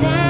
down.